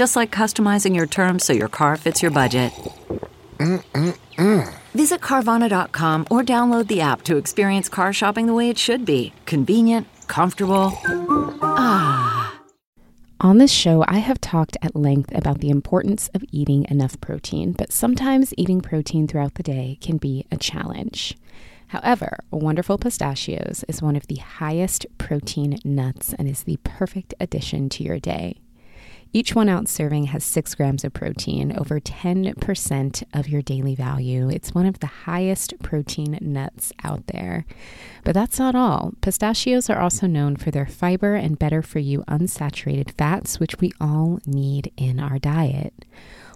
Just like customizing your terms so your car fits your budget. Mm-mm-mm. Visit Carvana.com or download the app to experience car shopping the way it should be convenient, comfortable. Ah. On this show, I have talked at length about the importance of eating enough protein, but sometimes eating protein throughout the day can be a challenge. However, Wonderful Pistachios is one of the highest protein nuts and is the perfect addition to your day. Each one ounce serving has six grams of protein, over 10% of your daily value. It's one of the highest protein nuts out there. But that's not all. Pistachios are also known for their fiber and better for you unsaturated fats, which we all need in our diet.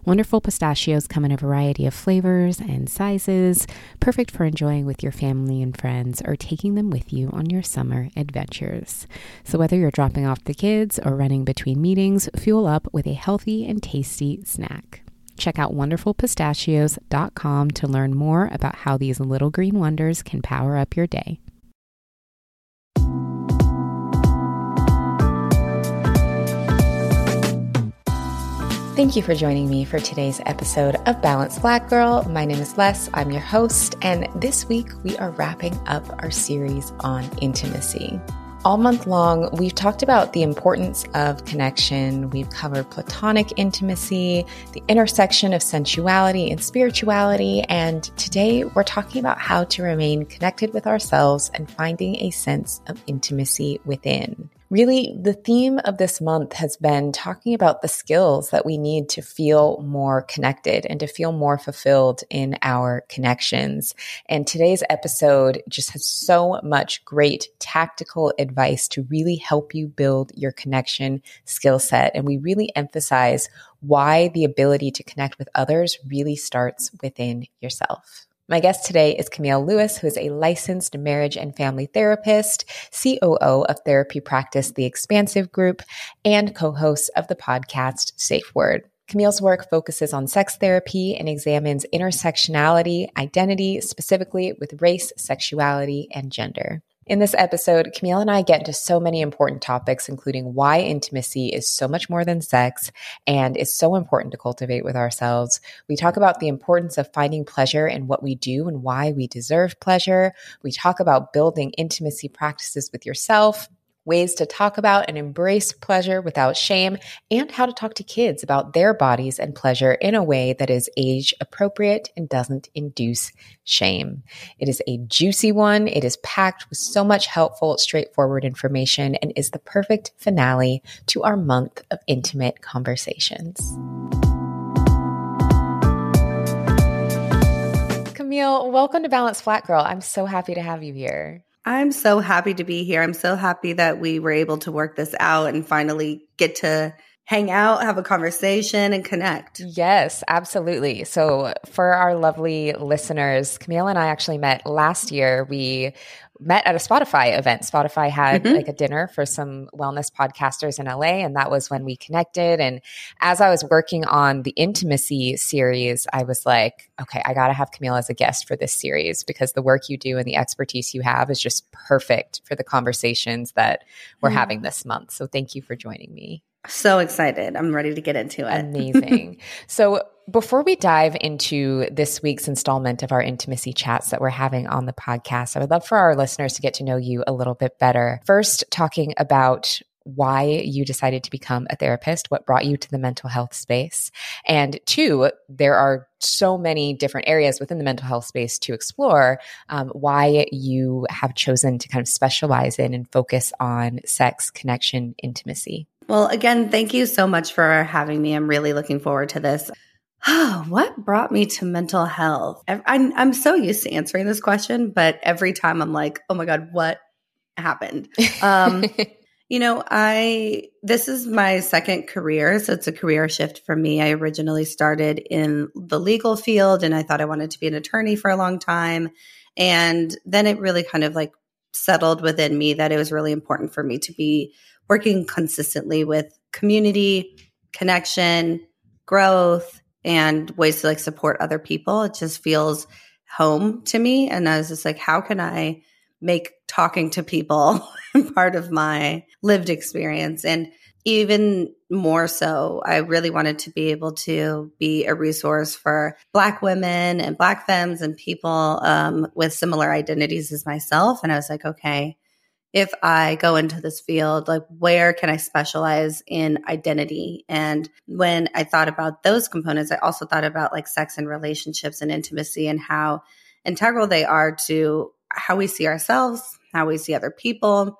Wonderful pistachios come in a variety of flavors and sizes, perfect for enjoying with your family and friends or taking them with you on your summer adventures. So, whether you're dropping off the kids or running between meetings, fuel up with a healthy and tasty snack. Check out wonderfulpistachios.com to learn more about how these little green wonders can power up your day. Thank you for joining me for today's episode of Balanced Black Girl. My name is Les, I'm your host, and this week we are wrapping up our series on intimacy. All month long, we've talked about the importance of connection. We've covered platonic intimacy, the intersection of sensuality and spirituality, and today we're talking about how to remain connected with ourselves and finding a sense of intimacy within. Really, the theme of this month has been talking about the skills that we need to feel more connected and to feel more fulfilled in our connections. And today's episode just has so much great tactical advice to really help you build your connection skill set. And we really emphasize why the ability to connect with others really starts within yourself. My guest today is Kamil Lewis, who is a licensed marriage and family therapist, COO of therapy practice The Expansive Group, and co host of the podcast Safe Word. Kamil's work focuses on sex therapy and examines intersectionality, identity, specifically with race, sexuality, and gender. In this episode, Kamil and I get into so many important topics, including why intimacy is so much more than sex and is so important to cultivate with ourselves. We talk about the importance of finding pleasure in what we do and why we deserve pleasure. We talk about building intimacy practices with yourself ways to talk about and embrace pleasure without shame, and how to talk to kids about their bodies and pleasure in a way that is age appropriate and doesn't induce shame. It is a juicy one. It is packed with so much helpful, straightforward information and is the perfect finale to our month of intimate conversations. Kamil, welcome to Balanced Black Girl. I'm so happy to have you here. I'm so happy to be here. I'm so happy that we were able to work this out and finally get to hang out, have a conversation, and connect. Yes, absolutely. So, for our lovely listeners, Kamil and I actually met last year. We met at a Spotify event. Spotify had mm-hmm. like a dinner for some wellness podcasters in LA, and that was when we connected. And as I was working on the intimacy series, I was like, okay, I got to have Kamil as a guest for this series because the work you do and the expertise you have is just perfect for the conversations that we're mm-hmm. having this month. So, thank you for joining me. So excited. I'm ready to get into it. Amazing. so, before we dive into this week's installment of our intimacy chats that we're having on the podcast, I would love for our listeners to get to know you a little bit better. First, talking about why you decided to become a therapist, what brought you to the mental health space. And two, there are so many different areas within the mental health space to explore um, why you have chosen to kind of specialize in and focus on sex, connection, intimacy. Well, again, thank you so much for having me. I'm really looking forward to this. Oh, what brought me to mental health? I'm, I'm so used to answering this question, but every time I'm like, oh my God, what happened? Um, You know, I this is my second career, so it's a career shift for me. I originally started in the legal field and I thought I wanted to be an attorney for a long time. And then it really kind of like settled within me that it was really important for me to be working consistently with community, connection, growth, and ways to like support other people. It just feels home to me. And I was just like, how can I make talking to people part of my lived experience. And even more so, I really wanted to be able to be a resource for Black women and Black femmes and people um, with similar identities as myself. And I was like, okay, if I go into this field, like where can I specialize in identity? And when I thought about those components, I also thought about like sex and relationships and intimacy and how integral they are to how we see ourselves, how we see other people,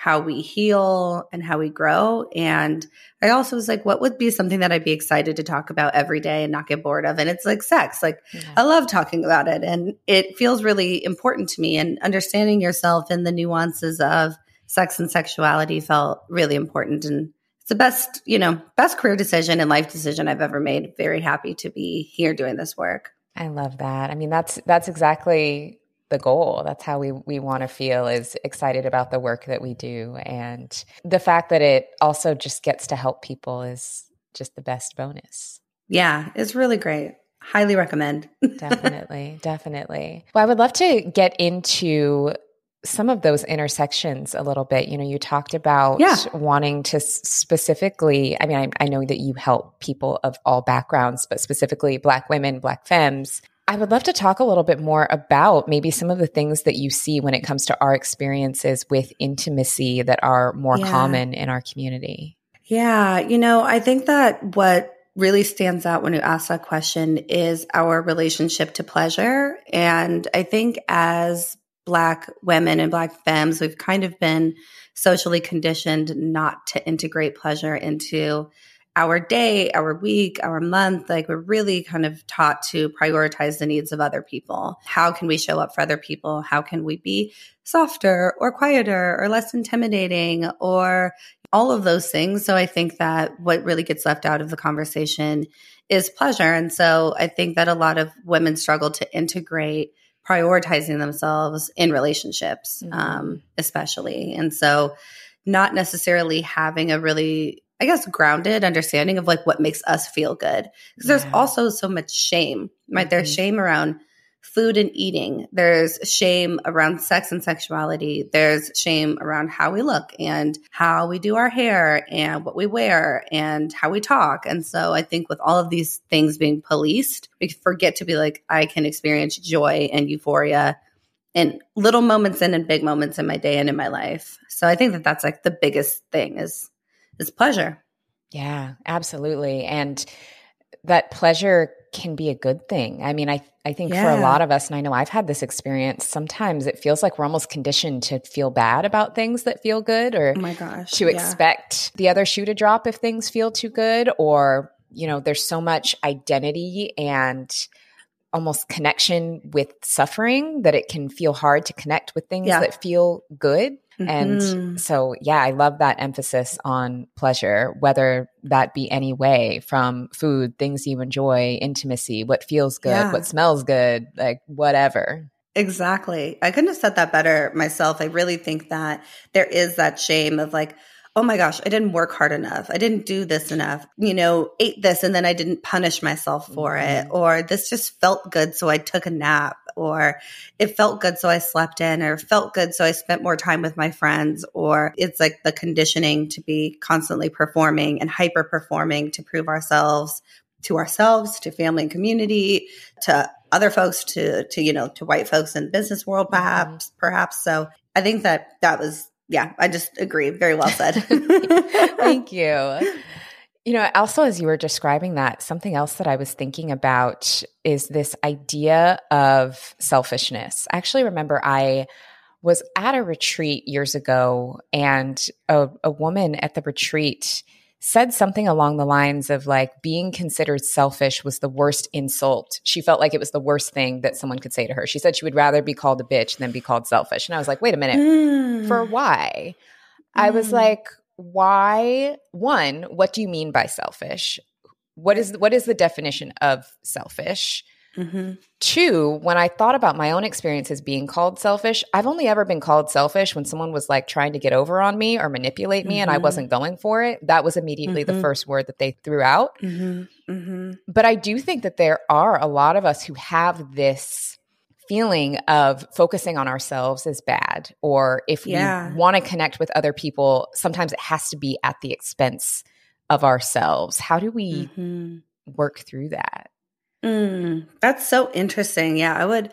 how we heal and how we grow. And I also was like, what would be something that I'd be excited to talk about every day and not get bored of? And it's like sex. Like, yeah. I love talking about it. And it feels really important to me. And understanding yourself and the nuances of sex and sexuality felt really important. And it's the best, you know, best career decision and life decision I've ever made. Very happy to be here doing this work. I love that. I mean, that's that's exactly the goal. That's how we we want to feel is excited about the work that we do and the fact that it also just gets to help people is just the best bonus. Yeah, it's really great. Highly recommend. definitely, definitely. Well, I would love to get into some of those intersections a little bit. You know, you talked about yeah. wanting to specifically, I mean, I, I, know that you help people of all backgrounds, but specifically Black women, Black femmes, I would love to talk a little bit more about maybe some of the things that you see when it comes to our experiences with intimacy that are more yeah. common in our community. Yeah, you know, I think that what really stands out when you ask that question is our relationship to pleasure. And I think as Black women and Black femmes, we've kind of been socially conditioned not to integrate pleasure into our day, our week, our month. Like we're really kind of taught to prioritize the needs of other people. How can we show up for other people? How can we be softer or quieter or less intimidating or all of those things. So I think that what really gets left out of the conversation is pleasure. And so I think that a lot of women struggle to integrate prioritizing themselves in relationships, mm-hmm. um, especially. And so not necessarily having a really I guess, grounded understanding of like what makes us feel good. Because yeah. there's also so much shame, right? Mm-hmm. There's shame around food and eating. There's shame around sex and sexuality. There's shame around how we look and how we do our hair and what we wear and how we talk. And so I think with all of these things being policed, we forget to be like, I can experience joy and euphoria in little moments and in big moments in my day and in my life. So I think that that's like the biggest thing is is pleasure. Yeah, absolutely. And that pleasure can be a good thing. I mean, I I think yeah. for a lot of us, and I know I've had this experience, sometimes it feels like we're almost conditioned to feel bad about things that feel good or oh my gosh, to yeah. expect the other shoe to drop if things feel too good. Or, you know, there's so much identity and almost connection with suffering that it can feel hard to connect with things yeah. that feel good. And mm-hmm. so, yeah, I love that emphasis on pleasure, whether that be any way from food, things you enjoy, intimacy, what feels good, yeah. what smells good, like whatever. Exactly. I couldn't have said that better myself. I really think that there is that shame of like, oh my gosh, I didn't work hard enough. I didn't do this enough. You know, ate this and then I didn't punish myself for mm-hmm. it. Or this just felt good. So I took a nap or it felt good so I slept in or felt good so I spent more time with my friends or it's like the conditioning to be constantly performing and hyper performing to prove ourselves to ourselves, to family and community, to other folks, to to you know, to white folks in the business world mm-hmm. perhaps perhaps. So I think that that was yeah, I just agree. Very well said. Thank you. You know, also as you were describing that, something else that I was thinking about is this idea of selfishness. I actually remember I was at a retreat years ago and a, a woman at the retreat said something along the lines of like being considered selfish was the worst insult. She felt like it was the worst thing that someone could say to her. She said she would rather be called a bitch than be called selfish. And I was like, wait a minute, mm. for why? Mm. I was mm. like, why? One, what do you mean by selfish? What is what is the definition of selfish? Mm-hmm. Two, when I thought about my own experiences being called selfish, I've only ever been called selfish when someone was like trying to get over on me or manipulate me mm-hmm. and I mm-hmm. wasn't going for it. That was immediately mm-hmm. the first word that they threw out. Mm-hmm. Mm-hmm. But I do think that there are a lot of us who have this feeling of focusing on ourselves is bad or if yeah. we want to connect with other people sometimes it has to be at the expense of ourselves how do we work through that Mm, that's so interesting. Yeah, I would.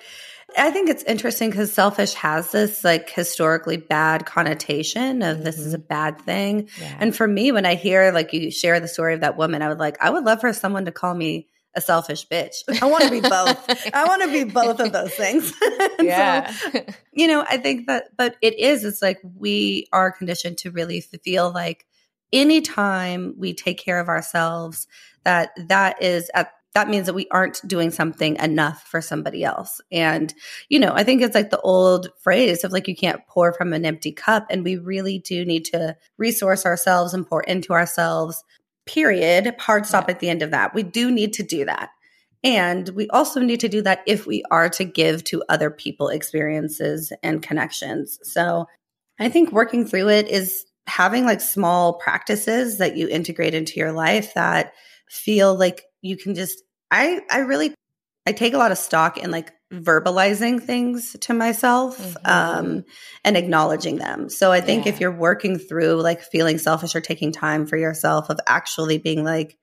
I think it's interesting because selfish has this like historically bad connotation of mm-hmm. this is a mm-hmm. bad thing. Yeah. And for me, when I hear like you share the story of that woman, I would like, I would love for someone to call me a selfish bitch. I want to be both. I want to be both of those things. yeah. So, you know, I think that, but it is, it's like we are conditioned to really feel like anytime we take care of ourselves, that that is at that means that we aren't doing something enough for somebody else. And, you know, I think it's like the old phrase of like, you can't pour from an empty cup. And we really do need to resource ourselves and pour into ourselves, period. Hard stop yeah. at the end of that. We do need to do that. And we also need to do that if we are to give to other people experiences and connections. So I think working through it is having like small practices that you integrate into your life that feel like you can just I I really I take a lot of stock in like verbalizing things to myself mm-hmm. um, and acknowledging them. So I think yeah. if you're working through like feeling selfish or taking time for yourself of actually being like,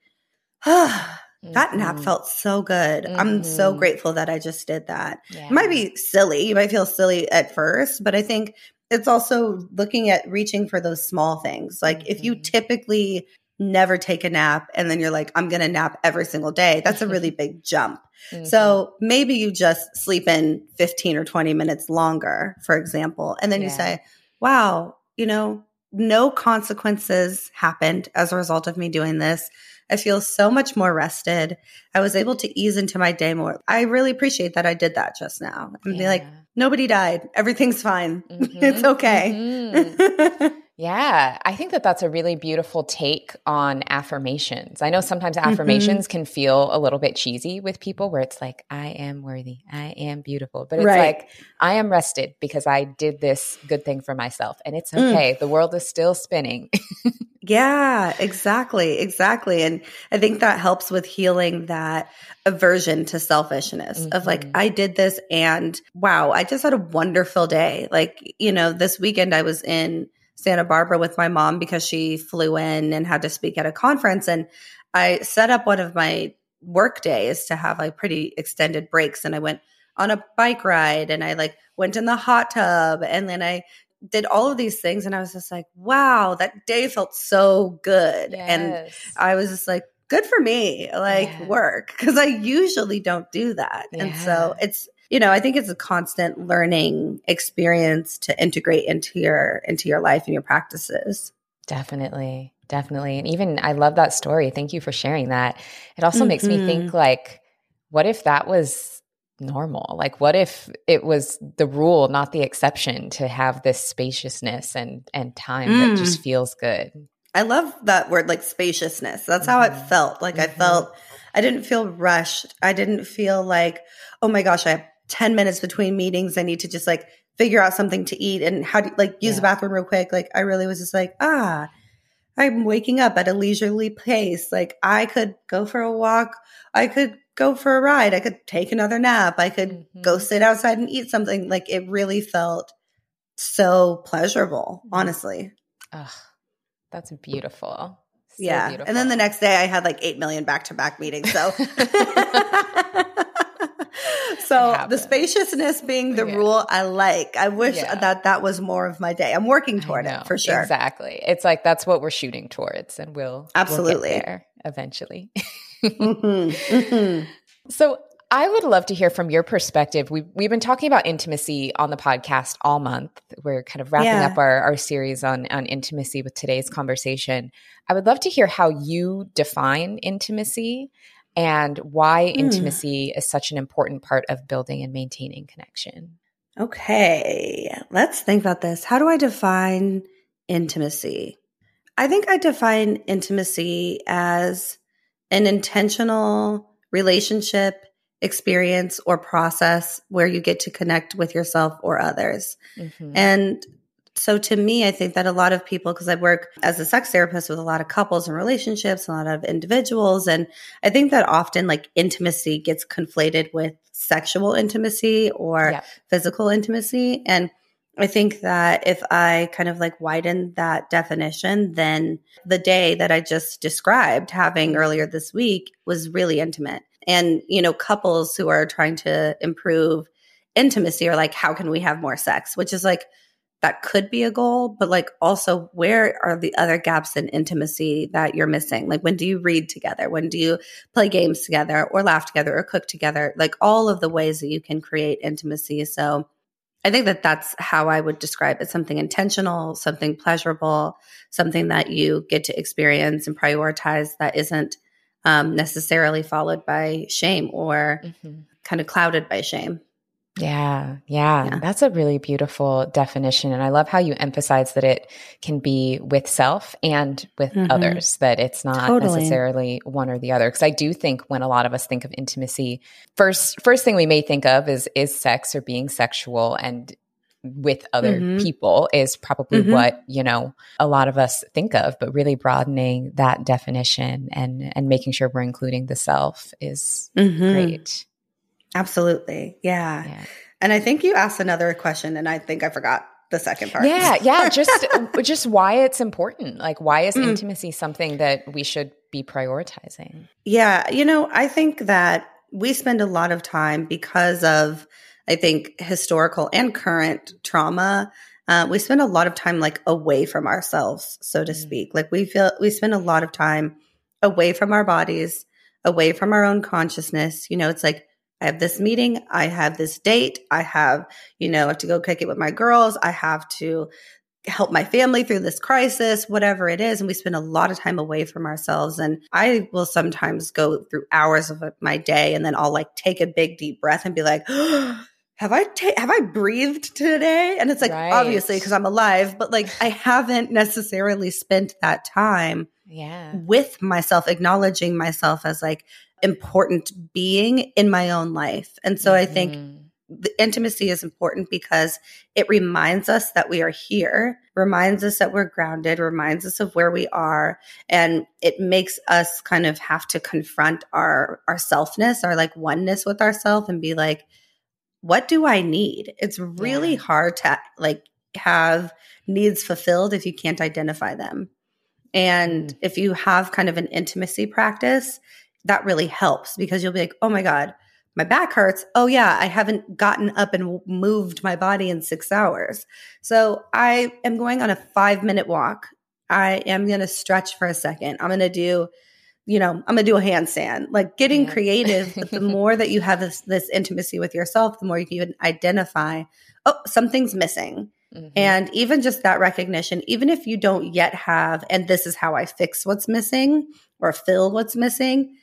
ah, that mm-hmm. nap felt so good. Mm-hmm. I'm so mm-hmm. grateful that I just did that. Yeah. It might be silly. You might feel silly at first, but I think it's also looking at reaching for those small things. Like if you mm-hmm. typically never take a nap and then you're like i'm going to nap every single day that's a really big jump mm-hmm. so maybe you just sleep in 15 or 20 minutes longer for example and then yeah. you say wow you know no consequences happened as a result of me doing this i feel so much more rested i was able to ease into my day more i really appreciate that i did that just now and yeah. be like nobody died everything's fine mm-hmm. it's okay mm-hmm. Yeah, I think that that's a really beautiful take on affirmations. I know sometimes mm-hmm. affirmations mm-hmm. can feel a little bit cheesy with people where it's like, I am worthy, I am beautiful. But it's right. like, I am rested because I did this good thing for myself. And it's mm. okay. Mm. The world is still spinning. yeah, exactly. Exactly. And I think that helps with healing that aversion to selfishness mm-hmm. of like, mm-hmm. I did this and wow, I just had a wonderful day. Like, you know, this weekend I was in Santa Barbara with my mom because she flew in and had to speak at a conference. And I set up one of my work days to have like pretty extended breaks. And I went on a bike ride and I like went in the hot tub and then I did all of these things. And I was just like, wow, that day felt so good. Yes. And I was just like, good for me, like yeah. work. Cause I usually don't do that. Yeah. And so it's, you know, I think it's a constant learning experience to integrate into your into your life and your practices. Definitely. Definitely. And even I love that story. Thank you for sharing that. It also mm-hmm. makes me think mm-hmm. like what if that was normal? Like what if it was the rule, not the exception to have this spaciousness and and time mm. that just feels good. I love that word like spaciousness. That's mm-hmm. how it mm-hmm. felt. Like mm-hmm. I felt I didn't feel rushed. I didn't feel like, oh my gosh, I have 10 minutes between meetings. I need to just like figure out something to eat and how to like use yeah. the bathroom real quick. Like I really was just like, ah, I'm waking up at a leisurely pace. Like I could go for a walk. I could go for a ride. I could take another nap. I could mm-hmm. go sit outside and eat something. Like it really felt so pleasurable, mm-hmm. honestly. Ugh, that's beautiful. So yeah. Beautiful. And then the next day I had like 8 million back to back meetings. So so the spaciousness being the Yeah. rule I like. I wish Yeah. that that was more of my day. I'm working toward it for sure. Exactly. It's like that's what we're shooting towards, and we'll we'll get Absolutely. there eventually. Mhm, mhm. So I would love to hear from your perspective. We've, we've been talking about intimacy on the podcast all month. We're kind of wrapping Yeah. up our, our series on, on intimacy with today's conversation. I would love to hear how you define intimacy and why Hmm. intimacy is such an important part of building and maintaining connection. Okay, let's think about this. How do I define intimacy? I think I define intimacy as an intentional relationship, experience, or process where you get to connect with yourself or others. Mhm. And so to me, I think that a lot of people, because I work as a sex therapist with a lot of couples and relationships, a lot of individuals, and I think that often like intimacy gets conflated with sexual intimacy or Yep. physical intimacy. And I think that if I kind of like widen that definition, then the day that I just described having earlier this week was really intimate. And, you know, couples who are trying to improve intimacy are like, how can we have more sex? Which is like, that could be a goal, but like also, where are the other gaps in intimacy that you're missing? Like, when do you read together? When do you play games together or laugh together or cook together? Like, all of the ways that you can create intimacy. So, I think that that's how I would describe it something intentional, something pleasurable, something that you get to experience and prioritize that isn't um, necessarily followed by shame or Mhm. kind of clouded by shame. Yeah, yeah, Yeah. That's a really beautiful definition. And I love how you emphasize that it can be with self and with Mhm. others, that it's not Totally. necessarily one or the other. Because I do think when a lot of us think of intimacy, first first thing we may think of is is sex or being sexual and with other Mhm. people is probably Mhm. what, you know, a lot of us think of, but really broadening that definition and and making sure we're including the self is Mhm. great. Absolutely. Yeah. Yeah. And I think you asked another question, and I think I forgot the second part. Yeah, yeah, just just why it's important. Like why is Mm. intimacy something that we should be prioritizing? Yeah, you know, I think that we spend a lot of time because of, I think, historical and current trauma. Uh, we spend a lot of time like away from ourselves, so to Mm. speak. Like we feel we spend a lot of time away from our bodies, away from our own consciousness. You know, it's like I have this meeting, I have this date, I have, you know, I have to go kick it with my girls, I have to help my family through this crisis, whatever it is. And we spend a lot of time away from ourselves. And I will sometimes go through hours of uh, my day and then I'll like take a big deep breath and be like, have I ta- have I breathed today? And it's like Right. obviously because I'm alive, but like I haven't necessarily spent that time Yeah. with myself, acknowledging myself as like important being in my own life. And so I think Mhm. the intimacy is important because it reminds us that we are here, reminds us that we're grounded, reminds us of where we are, and it makes us kind of have to confront our our selfness, our like oneness with ourself and be like, what do I need? It's really Yeah. hard to like have needs fulfilled if you can't identify them. And Mm. if you have kind of an intimacy practice, that really helps because you'll be like, oh my God, my back hurts. Oh, yeah, I haven't gotten up and moved my body in six hours. So I am going on a five minute walk. I am going to stretch for a second. I'm going to do, you know, I'm going to do a handstand, like getting Yeah. creative. But the more that you have this, this intimacy with yourself, the more you can identify, oh, something's missing. Mhm. And even just that recognition, even if you don't yet have, and this is how I fix what's missing or fill what's missing,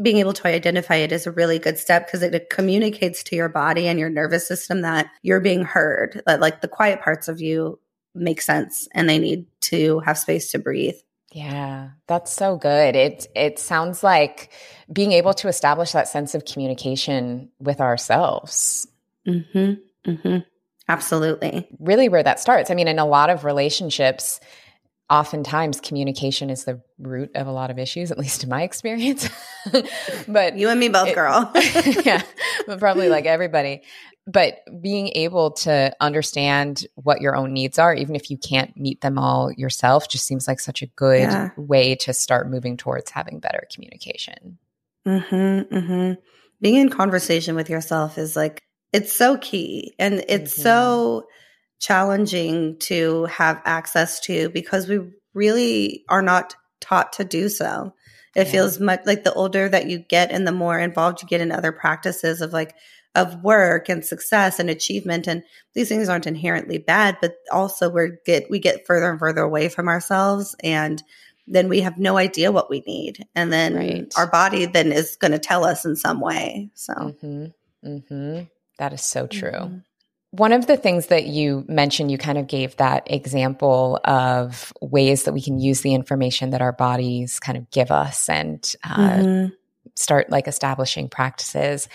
being able to identify it is a really good step because it communicates to your body and your nervous system that you're being heard, that like the quiet parts of you make sense and they need to have space to breathe. Yeah, that's so good. It it sounds like being able to establish that sense of communication with ourselves. Mm-hmm. Mm-hmm. Absolutely. Really where that starts. I mean, in a lot of relationships, oftentimes communication is the root of a lot of issues, at least in my experience. but You and me both, It- girl. yeah, but probably like everybody. But being able to understand what your own needs are, even if you can't meet them all yourself, just seems like such a good Yeah. way to start moving towards having better communication. Mm-hmm, mm-hmm. being in conversation with yourself is like it's so key and it's mm-hmm. so challenging to have access to because we really are not taught to do so. It yeah. feels much like the older that you get and the more involved you get in other practices of like of work and success and achievement and these things aren't inherently bad but also we're get we get further and further away from ourselves and then we have no idea what we need and then right. our body then is going to tell us in some way so mm-hmm. Mm-hmm. That is so true mm-hmm. One of the things that you mentioned, you kind of gave that example of ways that we can use the information that our bodies kind of give us and uh, mm-hmm. start like establishing practices.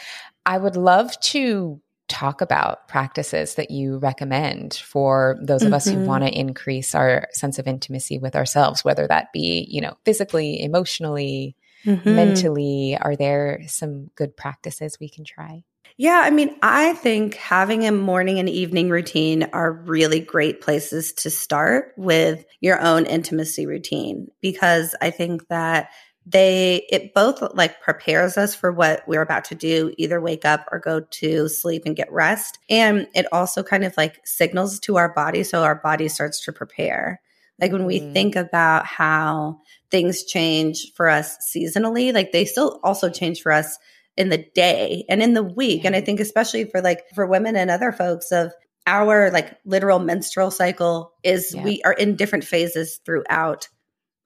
I would love to talk about practices that you recommend for those of mm-hmm. us who mm-hmm. want to increase our sense of intimacy with ourselves, whether that be, you know, physically, emotionally, mm-hmm. mentally. Are there some good practices we can try? Yeah, I mean, I think having a morning and evening routine are really great places to start with your own intimacy routine because I think that they it both like prepares us for what we're about to do either wake up or go to sleep and get rest and it also kind of like signals to our body so our body starts to prepare like when we mm. think about how things change for us seasonally like they still also change for us in the day and in the week and i think especially for like for women and other folks of our like literal menstrual cycle is yeah. we are in different phases throughout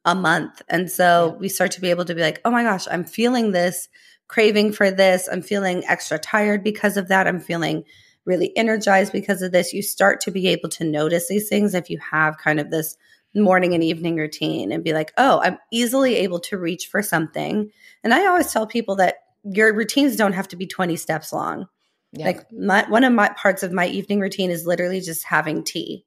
a month. And so yeah. we start to be able to be like, oh my gosh, I'm feeling this craving for this. I'm feeling extra tired because of that. I'm feeling really energized because of this. You start to be able to notice these things if you have kind of this morning and evening routine and be like, oh, I'm easily able to reach for something. And I always tell people that your routines don't have to be 20 steps long. Yeah. Like my, one of my parts of my evening routine is literally just having tea.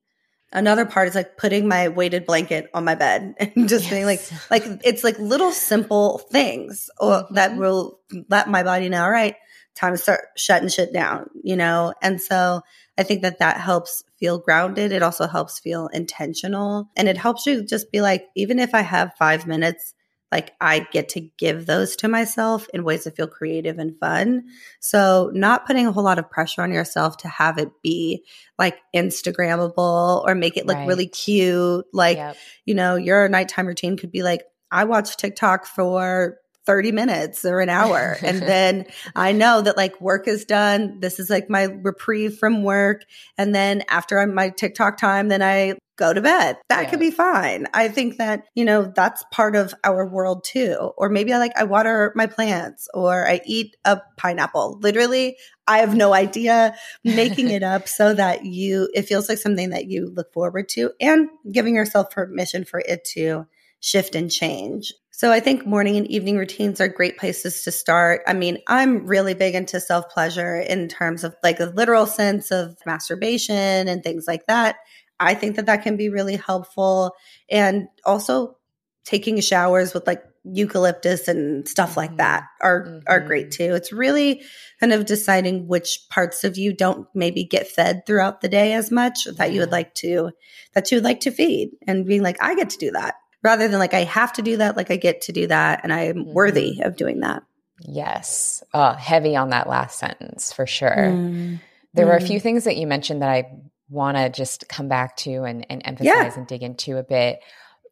Another part is like putting my weighted blanket on my bed and just yes. being like, like it's like little simple things mm-hmm. that will let my body know, all right, time to start shutting shit down, you know? And so I think that that helps feel grounded. It also helps feel intentional and it helps you just be like, even if I have five minutes like I get to give those to myself in ways that feel creative and fun. So, not putting a whole lot of pressure on yourself to have it be like Instagrammable or make it look right. really cute. Like, yep. you know, your nighttime routine could be like, I watch TikTok for 30 minutes or an hour. and then I know that like work is done. This is like my reprieve from work. And then after my TikTok time, then I go to bed. That yeah. could be fine. I think that, you know, that's part of our world too. Or maybe I like, I water my plants or I eat a pineapple. Literally, I have no idea making it up so that you, it feels like something that you look forward to and giving yourself permission for it to shift and change. So I think morning and evening routines are great places to start. I mean, I'm really big into self pleasure in terms of like a literal sense of masturbation and things like that. I think that that can be really helpful. And also taking showers with like eucalyptus and stuff like mm-hmm. that are mm-hmm. are great too. It's really kind of deciding which parts of you don't maybe get fed throughout the day as much that you would like to that you would like to feed and being like I get to do that rather than like I have to do that, like I get to do that and I'm mm-hmm. worthy of doing that. Yes. Uh, heavy on that last sentence for sure. Mm. There mm. were a few things that you mentioned that I want to just come back to and, and emphasize yeah. and dig into a bit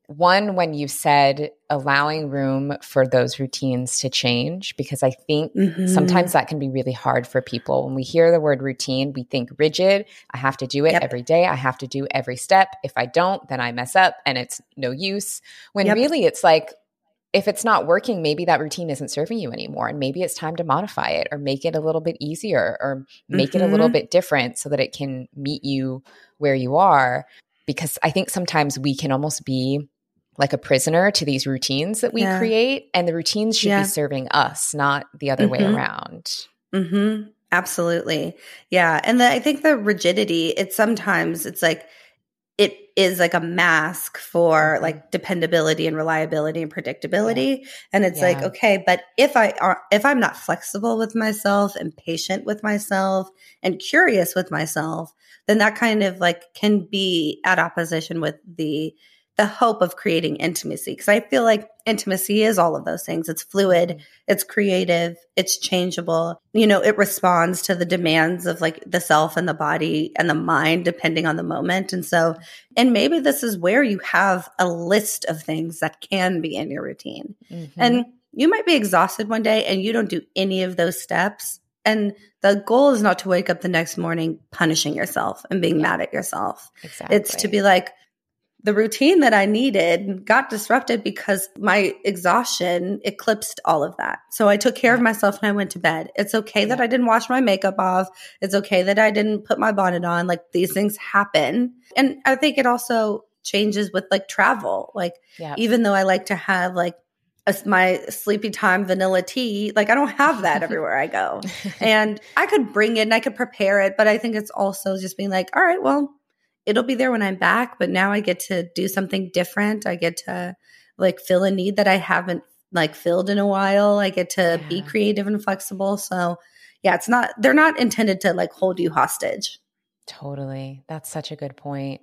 one when you said allowing room for those routines to change because i think mm-hmm. sometimes that can be really hard for people when we hear the word routine we think rigid i have to do it yep. every day i have to do every step if i don't then i mess up and it's no use when yep. really it's like if it's not working maybe that routine isn't serving you anymore and maybe it's time to modify it or make it a little bit easier or make mm-hmm. it a little mm-hmm. bit different so that it can meet you where you are because i think sometimes we can almost be like a prisoner to these routines that we yeah. create and the routines should yeah. be serving us not the other mm-hmm. way around mm-hmm. absolutely yeah and the, i think the rigidity it's sometimes it's like it is like a mask for mm-hmm. like dependability and reliability and predictability yeah. and it's like okay but if i are if i'm not flexible with myself and patient with myself and curious with myself then that kind of like can be at opposition with the the hope of creating intimacy because I feel like intimacy is all of those things. It's fluid, mm-hmm. it's creative, it's changeable. You know, it responds to the demands of like the self and the body and the mind depending on the moment. And so, and maybe this is where you have a list of things that can be in your routine. Mm-hmm. And you might be exhausted one day and you don't do any of those steps. And the goal is not to wake up the next morning punishing yourself and being yeah. mad at yourself. Exactly. It's to be like, the routine that I needed got disrupted because my exhaustion eclipsed all of that. So I took care of myself and I went to bed. It's okay that I didn't wash my makeup off. It's okay that I didn't put my bonnet on. Like these things happen. And I think it also changes with like travel. Like yeah. even though I like to have like a, my sleepy time vanilla tea, like I don't have that everywhere I go. And I could bring it and I could prepare it, but I think it's also just being like, all right, well, it'll be there when I'm back, but now I get to do something different. I get to like fill a need that I haven't like filled in a while. I get to yeah. be creative and flexible. So, yeah, it's not they're not intended to like hold you hostage. Totally. That's such a good point.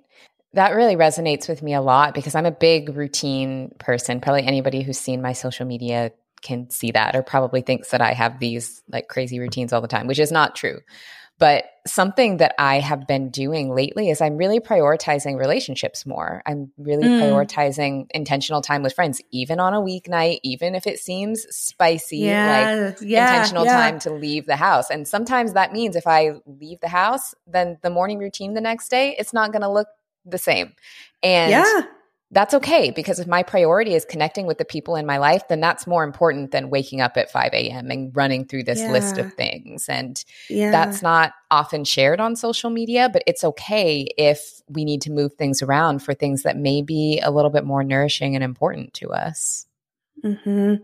That really resonates with me a lot because I'm a big routine person. Probably anybody who's seen my social media can see that or probably thinks that I have these like crazy routines all the time, which is not true. But something that I have been doing lately is I'm really prioritizing relationships more. I'm really mm. prioritizing intentional time with friends, even on a weeknight, even if it seems spicy, yeah, like yeah, intentional yeah. time to leave the house. And sometimes that means if I leave the house, then the morning routine the next day, it's not going to look the same. And yeah that's okay because if my priority is connecting with the people in my life, then that's more important than waking up at 5 a.m. and running through this yeah. list of things. And yeah. that's not often shared on social media, but it's okay if we need to move things around for things that may be a little bit more nourishing and important to us. Mm-hmm.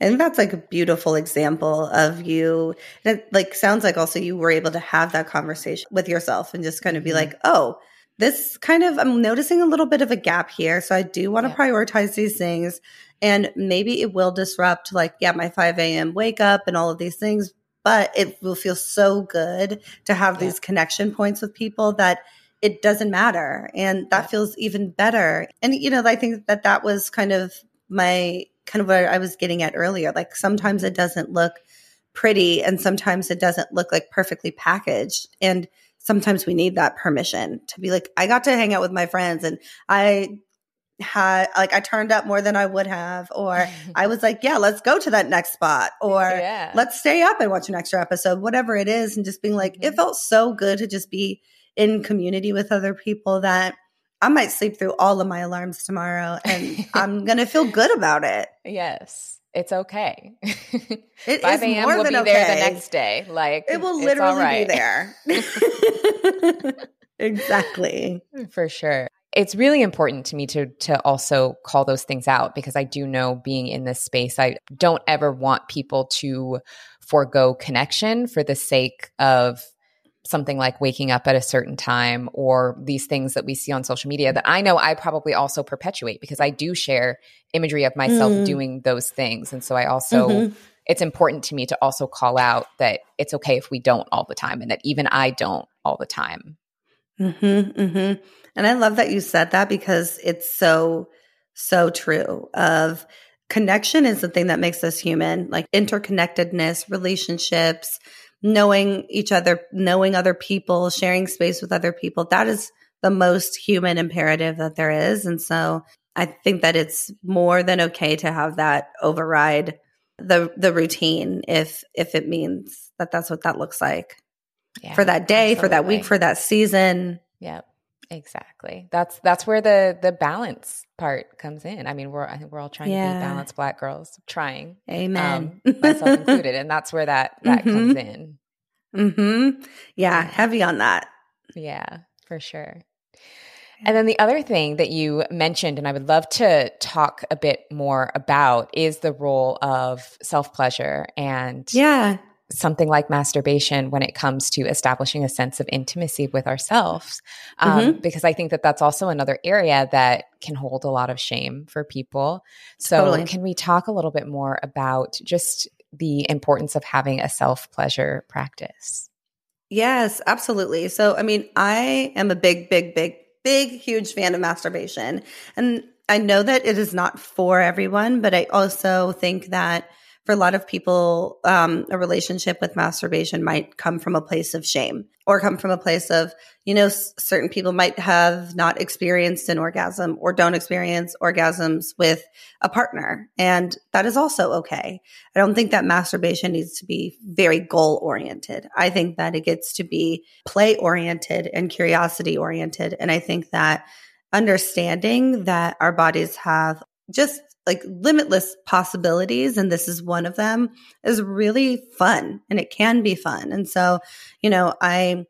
And that's like a beautiful example of you. It like sounds like also you were able to have that conversation with yourself and just kind of be mm-hmm. like, oh, this kind of I'm noticing a little bit of a gap here. So I do want to yeah. prioritize these things. And maybe it will disrupt like, yeah, my 5 a.m. wake up and all of these things, but it will feel so good to have yeah. these connection points with people that it doesn't matter. And that yeah. feels even better. And, you know, I think that that was kind of my kind of what I was getting at earlier. Like sometimes it doesn't look pretty and sometimes it doesn't look like perfectly packaged. And sometimes we need that permission to be like, I got to hang out with my friends and I had like I turned up more than I would have, or I was like, yeah, let's go to that next spot, or yeah. let's stay up and watch an extra episode, whatever it is, and just being like, mm-hmm. it felt so good to just be in community with other people that I might sleep through all of my alarms tomorrow and I'm gonna feel good about it. Yes it's okay. It 5 a.m. will be okay. there the next day. Like it will literally right. be there. exactly. For sure. It's really important to me to to also call those things out because I do know being in this space, I don't ever want people to forego connection for the sake of something like waking up at a certain time or these things that we see on social media that I know I probably also perpetuate because I do share imagery of myself mm. doing those things. And so I also, mm-hmm. it's important to me to also call out that it's okay if we don't all the time and that even I don't all the time. Mm-hmm, mm-hmm. And I love that you said that because it's so, so true of connection is the thing that makes us human, like interconnectedness, relationships, knowing each other, knowing other people, sharing space with other people. That is the most human imperative that there is. And so I think that it's more than okay to have that override the the routine if if it means that that's what that looks like yeah, for that day, absolutely. for that week, for that season. Yep. Exactly. That's that's where the the balance part comes in. I mean, we're I think we're all trying yeah. to be balanced black girls, trying. Amen. Um, myself included, and that's where that that mm-hmm. comes in. Mm-hmm. Yeah, heavy on that. Yeah, for sure. And then the other thing that you mentioned, and I would love to talk a bit more about, is the role of self pleasure and yeah, something like masturbation when it comes to establishing a sense of intimacy with ourselves. Um, mm-hmm. Because I think that that's also another area that can hold a lot of shame for people. So, totally. can we talk a little bit more about just the importance of having a self pleasure practice? Yes, absolutely. So, I mean, I am a big, big, big, big, huge fan of masturbation. And I know that it is not for everyone, but I also think that for a lot of people, um, a relationship with masturbation might come from a place of shame or come from a place of, you know, s- certain people might have not experienced an orgasm or don't experience orgasms with a partner. And that is also okay. I don't think that masturbation needs to be very goal oriented. I think that it gets to be play oriented and curiosity oriented. And I think that understanding that our bodies have just like limitless possibilities and this is one of them is really fun and it can be fun and so you know i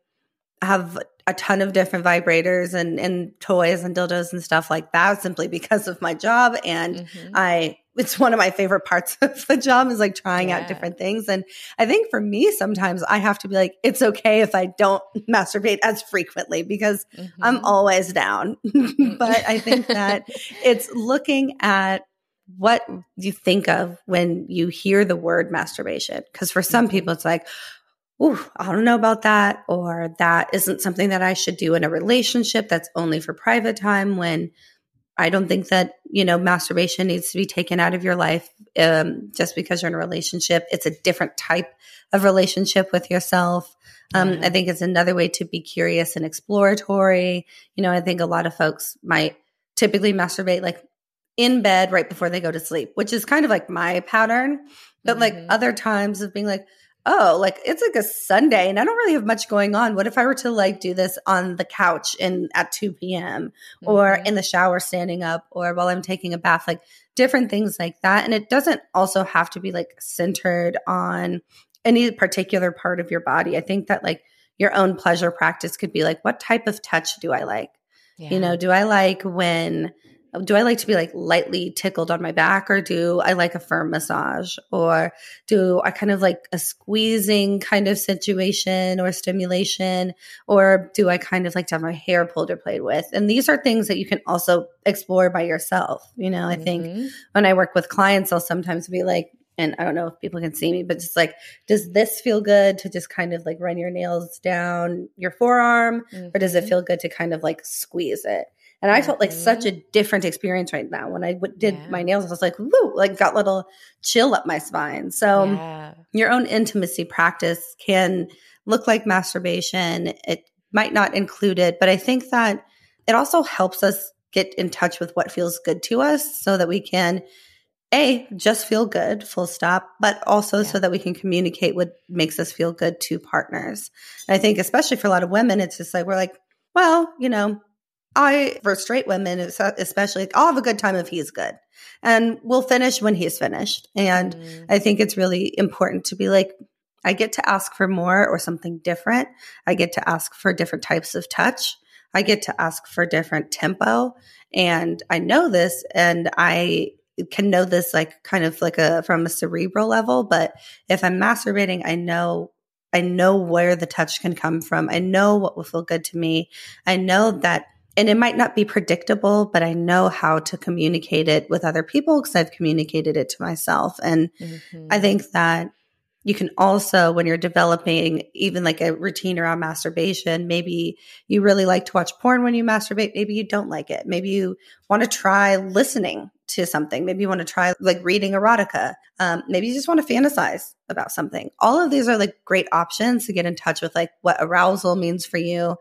have a ton of different vibrators and and toys and dildos and stuff like that simply because of my job and Mhm. i it's one of my favorite parts of the job is like trying Yeah. out different things and i think for me sometimes i have to be like it's okay if i don't masturbate as frequently because I'm Mhm. always down. but I think that it's looking at what you think of when you hear the word masturbation. Because for some people, it's like, Ooh, I don't know about that. Or that isn't something that I should do in a relationship. That's only for private time when I don't think that, you know, masturbation needs to be taken out of your life um, just because you're in a relationship. It's a different type of relationship with yourself. Um, Yeah. I think it's another way to be curious and exploratory. You know, I think a lot of folks might typically masturbate like in bed right before they go to sleep, which is kind of like my pattern. But like Mhm. other times of being like, oh, like it's like a Sunday and I don't really have much going on. What if I were to like do this on the couch in at 2 p.m. or Mhm. in the shower standing up or while I'm taking a bath, like different things like that. And it doesn't also have to be like centered on any particular part of your body. I think that like your own pleasure practice could be like, what type of touch do I like? Yeah. You know, do I like when do I like to be like lightly tickled on my back or do I like a firm massage or do I kind of like a squeezing kind of situation or stimulation or do I kind of like to have my hair pulled or played with? And these are things that you can also explore by yourself. You know, I think Mhm. when I work with clients, I'll sometimes be like, and I don't know if people can see me, but just like, does this feel good to just kind of like run your nails down your forearm? Or does it Mhm. feel good to kind of like squeeze it? And I felt like such a different experience right now when I w- did Yeah. my nails. I was like, woo, like got a little chill up my spine. So um, yeah. your own intimacy practice can look like masturbation. It might not include it, but I think that it also helps us get in touch with what feels good to us so that we can a just feel good full stop but also so that we can communicate what makes us feel good to partners and i think especially for a lot of women it's just like we're like well you know i for straight women especially i'll have a good time if he's good and we'll finish when he's finished and Mhm. I think it's really important to be like, I get to ask for more or something different. I get to ask for different types of touch. I get to ask for different tempo. And I know this and I can know this like kind of like a from a cerebral level. But if I'm masturbating, I know I know where the touch can come from. I know what will feel good to me. I know that and it might not be predictable, but I know how to communicate it with other people because I've communicated it to myself. And Mhm. I think that you can also, when you're developing even like a routine around masturbation, maybe you really like to watch porn when you masturbate. Maybe you don't like it. Maybe you want to try listening to something. Maybe you want to try like reading erotica. Um, maybe you just want to fantasize about something. All of these are like great options to get in touch with like what arousal means for you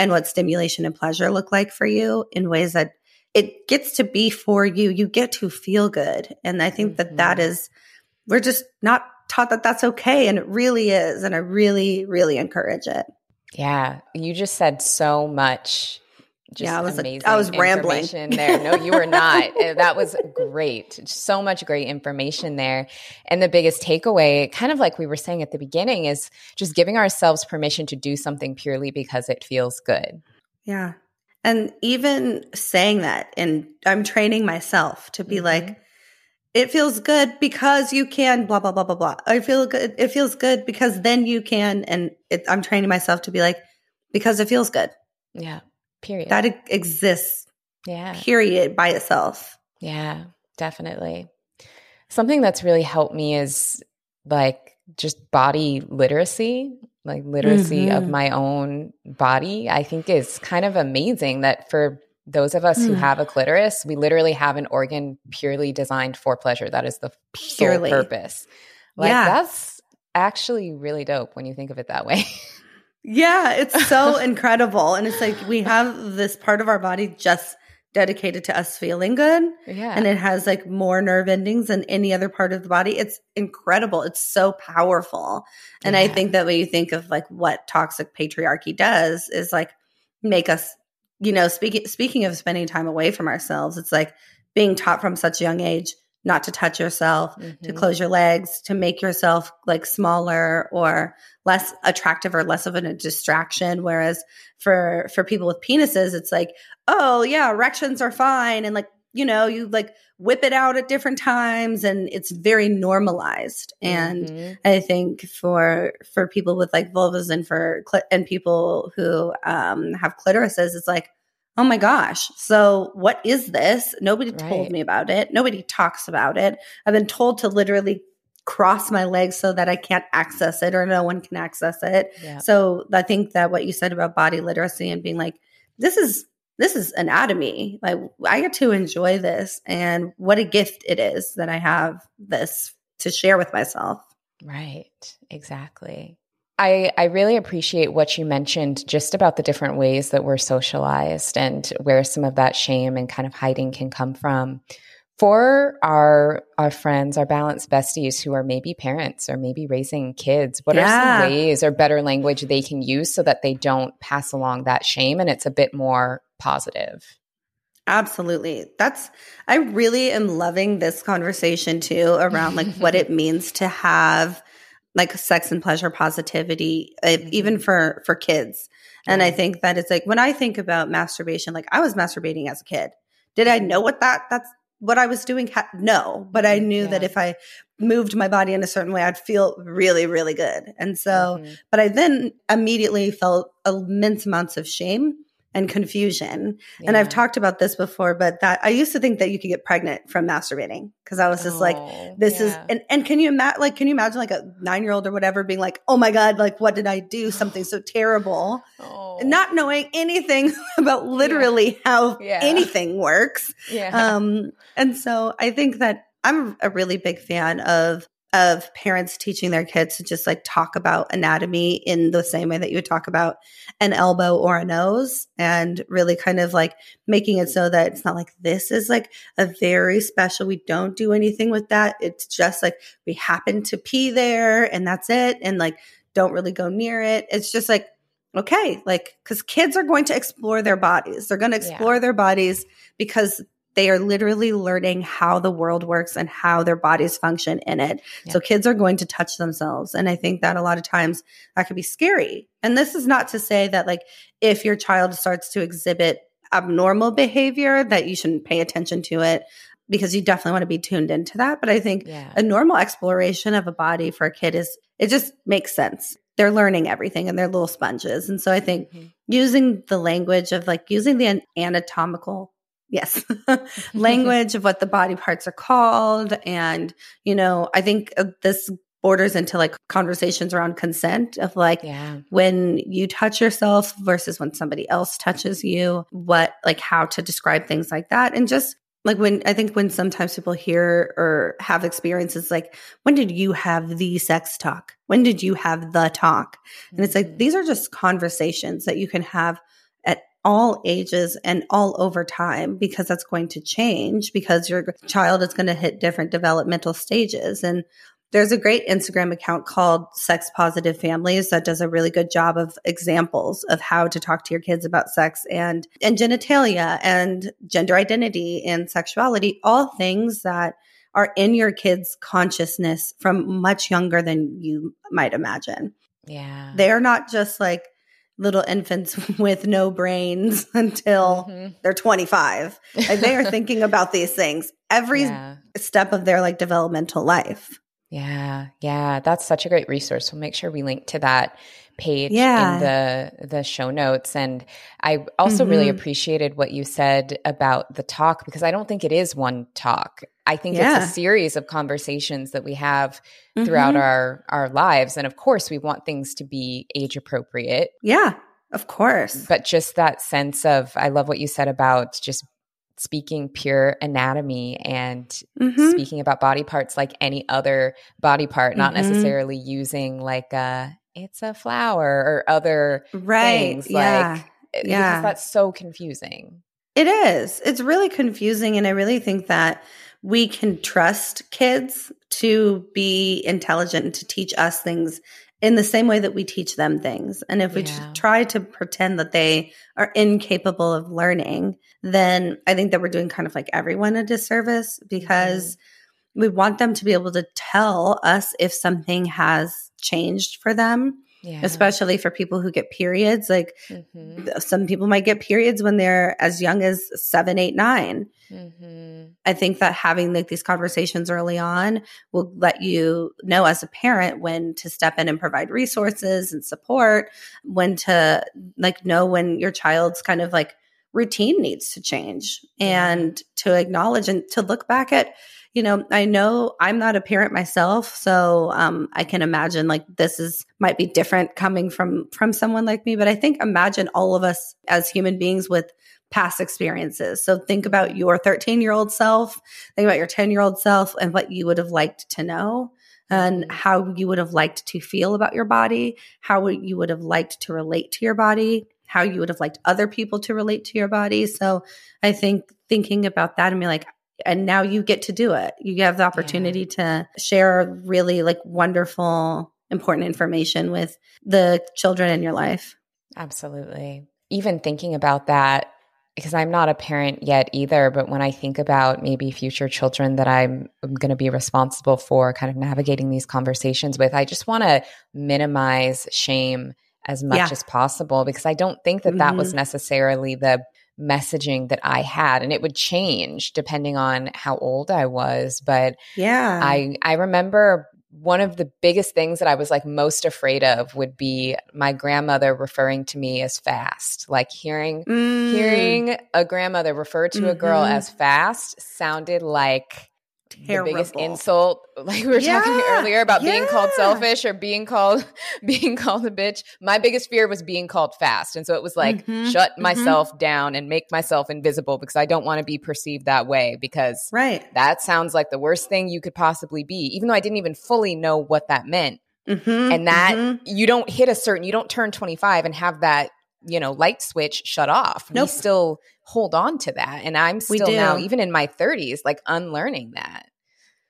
and what stimulation and pleasure look like for you in ways that it gets to be for you. You get to feel good. And I think that that Mhm. is, we're just not taught that that's okay. And it really is. And I really, really encourage it. Yeah, you just said so much. Just Yeah, I was, like- amazing I was rambling. there. No, you were not. Uh, that was great. So much great information there. And the biggest takeaway, kind of like we were saying at the beginning, is just giving ourselves permission to do something purely because it feels good. Yeah. And even saying that, and I'm training myself to be Mhm. like, it feels good because you can blah blah blah blah blah. I feel good. It feels good because then you can, and it, I'm training myself to be like, because it feels good. Yeah. Period. That exists. yeah. Period by itself. Yeah, definitely. Something that's really helped me is like just body literacy, like literacy of Mhm. my own body. I think is kind of amazing that for those of us who Mm. have a clitoris, we literally have an organ purely designed for pleasure. That is the Purely. sole purpose. Like Yeah. that's actually really dope when you think of it that way. Yeah, it's so incredible. And it's like we have this part of our body just dedicated to us feeling good. yeah. And it has like more nerve endings than any other part of the body. It's incredible. It's so powerful. And I think that when you think of like what toxic patriarchy does is like make us, you know, speaking speaking of spending time away from ourselves, it's like being taught from such a young age not to touch yourself, to Mhm. close your legs, to make yourself like smaller or less attractive or less of a distraction. Whereas for for people with penises, it's like, oh yeah, erections are fine, and like you know, you like whip it out at different times, and it's very normalized. And Mhm. I think for for people with like vulvas and for clit- and people who um, have clitorises, it's like, oh my gosh, so what is this? Nobody told me about it. Nobody talks about it. I've been told to literally cross my legs so that I can't access it or no one can access it. Yeah. So I think that what you said about body literacy and being like, this is this is anatomy. Like I get to enjoy this and what a gift it is that I have this to share with myself. Right. Exactly. I, I really appreciate what you mentioned just about the different ways that we're socialized and where some of that shame and kind of hiding can come from. For our our friends, our balanced besties who are maybe parents or maybe raising kids, what are some ways or better language they can use so that they don't pass along that shame and it's a bit more positive? Absolutely. That's I really am loving this conversation too around like what it means to have like sex and pleasure positivity uh, even for for kids. And I think that it's like when I think about masturbation like I was masturbating as a kid. Did I know what that that's what I was doing? Ha- no, but I knew that if I moved my body in a certain way I'd feel really really good. And so Mhm. but I then immediately felt immense amounts of shame and confusion. And I've talked about this before, but that I used to think that you could get pregnant from masturbating because I was just like, Oh, this is and and can you imagine like can you imagine like a nine year old or whatever being like, oh my god, like what did I do? Something so terrible, Oh. not knowing anything about literally how Yeah. anything works. yeah. Um, and so I think that I'm a really big fan of of parents teaching their kids to just like talk about anatomy in the same way that you would talk about an elbow or a nose and really kind of like making it so that it's not like this is like a very special we don't do anything with that. It's just like we happen to pee there and that's it and like don't really go near it. It's just like okay like because kids are going to explore their bodies. They're going to Yeah. explore their bodies because they are literally learning how the world works and how their bodies function in it. Yeah. So kids are going to touch themselves. And I think that a lot of times that could be scary. And this is not to say that like if your child starts to exhibit abnormal behavior that you shouldn't pay attention to it because you definitely want to be tuned into that. But I think yeah. a normal exploration of a body for a kid is it just makes sense. They're learning everything and they're little sponges. And so I think Mhm. using the language of like using the anatomical yes language of what the body parts are called and you know i think uh, this borders into like conversations around consent of like Yeah. when you touch yourself versus when somebody else touches you what like how to describe things like that and just like when i think when sometimes people hear or have experiences like when did you have the sex talk when did you have the talk and it's like Mhm. these are just conversations that you can have all ages and all over time because that's going to change because your child is going to hit different developmental stages. And there's a great Instagram account called Sex Positive Families that does a really good job of examples of how to talk to your kids about sex and and genitalia and gender identity and sexuality, all things that are in your kids' consciousness from much younger than you might imagine Yeah. they're not just like little infants with no brains until Mhm. they're 25 Like, they are thinking about these things every Yeah. step of their like developmental life Yeah, yeah, that's such a great resource. We'll make sure we link to that page Yeah. in the the show notes. And I also really Mhm. appreciated what you said about the talk because I don't think it is one talk. I think Yeah. it's a series of conversations that we have throughout Mhm. our our lives. And of course, we want things to be age appropriate. yeah of course. But just that sense of, I love what you said about just speaking pure anatomy and Mhm. speaking about body parts like any other body part, not Mhm. necessarily using like a, it's a flower or other Right. things yeah. like, eh, Yeah. because that's so confusing. It is. It's really confusing. And I really think that we can trust kids to be intelligent and to teach us things in the same way that we teach them things. And if we Yeah. try to pretend that they are incapable of learning, then I think that we're doing kind of like everyone a disservice because mm-hmm. we want them to be able to tell us if something has changed for them, Yeah. especially for people who get periods. Like Mhm. some people might get periods when they're as young as seven, eight, nine. Mhm. I think that having like these conversations early on will let you know as a parent when to step in and provide resources and support, when to like know when your child's kind of like routine needs to change and to acknowledge and to look back at you know i know i'm not a parent myself so um, i can imagine like this is might be different coming from from someone like me but i think imagine all of us as human beings with past experiences. So think about your 13 year old self think about your 10 year old self and what you would have liked to know and Mhm. how you would have liked to feel about your body how you would have liked to relate to your body how you would have liked other people to relate to your body. So i think thinking about that and be like and now you get to do it. You have the opportunity to share really like wonderful important information with the children in your life. Absolutely. Even thinking about that, because I'm not a parent yet either, but when I think about maybe future children that I'm, going to be responsible for kind of navigating these conversations with, I just want to minimize shame as much Yeah. as possible because I don't think that that was necessarily the messaging that I had and it would change depending on how old I was but yeah I I remember one of the biggest things that I was like most afraid of would be my grandmother referring to me as fast. Like hearing Mm, hearing a grandmother refer to a girl Mhm. as fast sounded like the biggest insult. Like we were talking earlier about being called selfish or being called being called a bitch. My biggest fear was being called fast. And so it was like Mhm, shut mhm. myself down and make myself invisible because I don't want to be perceived that way because right that sounds like the worst thing you could possibly be, even though I didn't even fully know what that meant. Mhm, And that mhm. you don't hit a certain, you don't turn 25 and have that, you know, light switch shut off. Nope. We still hold on to that. And I'm still now, even in my 30s, like unlearning that.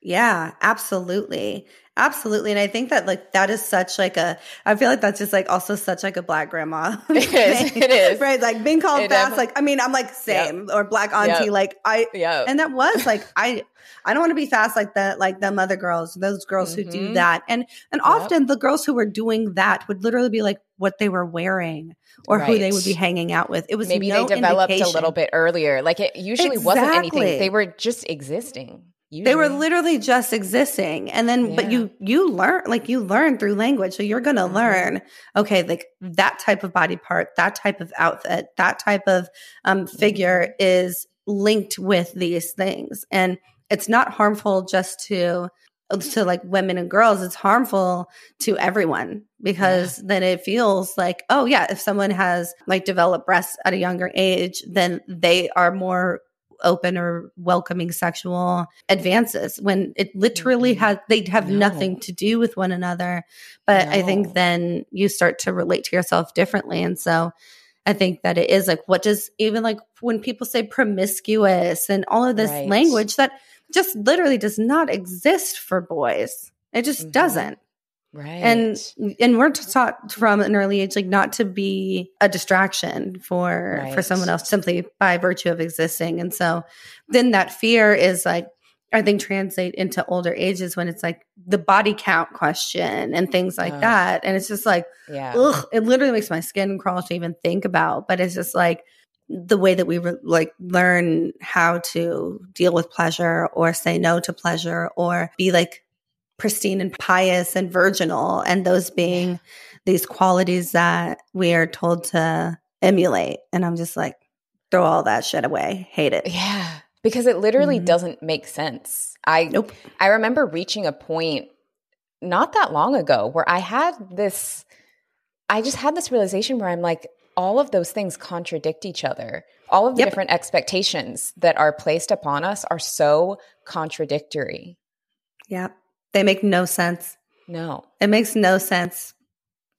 Yeah, absolutely. Absolutely. And I think that like that is such like a I feel like that's just like also such like a black grandma. It is. It is. Right. Like being called It fast, like I mean, I'm like same or black auntie. Yep. Like I Yeah. and that was like I I don't want to be fast like that, like them other girls, those girls who do Mhm. that. And and often the girls who were doing that would literally be like what they were wearing or who they would be hanging out with. It was Maybe no they developed a little bit earlier. Like it usually wasn't anything. They were just existing. They were literally just existing. And then but you you learn like you learn through language. So you're going to Mhm. learn okay, like that type of body part, that type of outfit, that type of um figure is linked with these things. And it's not harmful just to to like women and girls it's harmful to everyone because then it feels like oh yeah if someone has like developed breasts at a younger age then they are more open or welcoming sexual advances when it literally Mhm. has they have No. nothing to do with one another but i think then you start to relate to yourself differently and so i think that it is like what does even like when people say promiscuous and all of this Right. language that just literally does not exist for boys it just Mhm. doesn't right. and and we're taught from an early age like not to be a distraction for for someone else simply by virtue of existing. And so then that fear is like i think translate into older ages when it's like the body count question and things like that. And it's just like yeah. ugh it literally makes my skin crawl to even think about. But it's just like the way that we re- like learn how to deal with pleasure or say no to pleasure or be like pristine and pious and virginal and those being these qualities that we are told to emulate and i'm just like throw all that shit away hate it Yeah, because it literally Mhm. doesn't make sense. I nope I remember reaching a point not that long ago where I had this I just had this realization where I'm like all of those things contradict each other. All of the Yep. different expectations that are placed upon us are so contradictory. Yeah. They make no sense. No. It makes no sense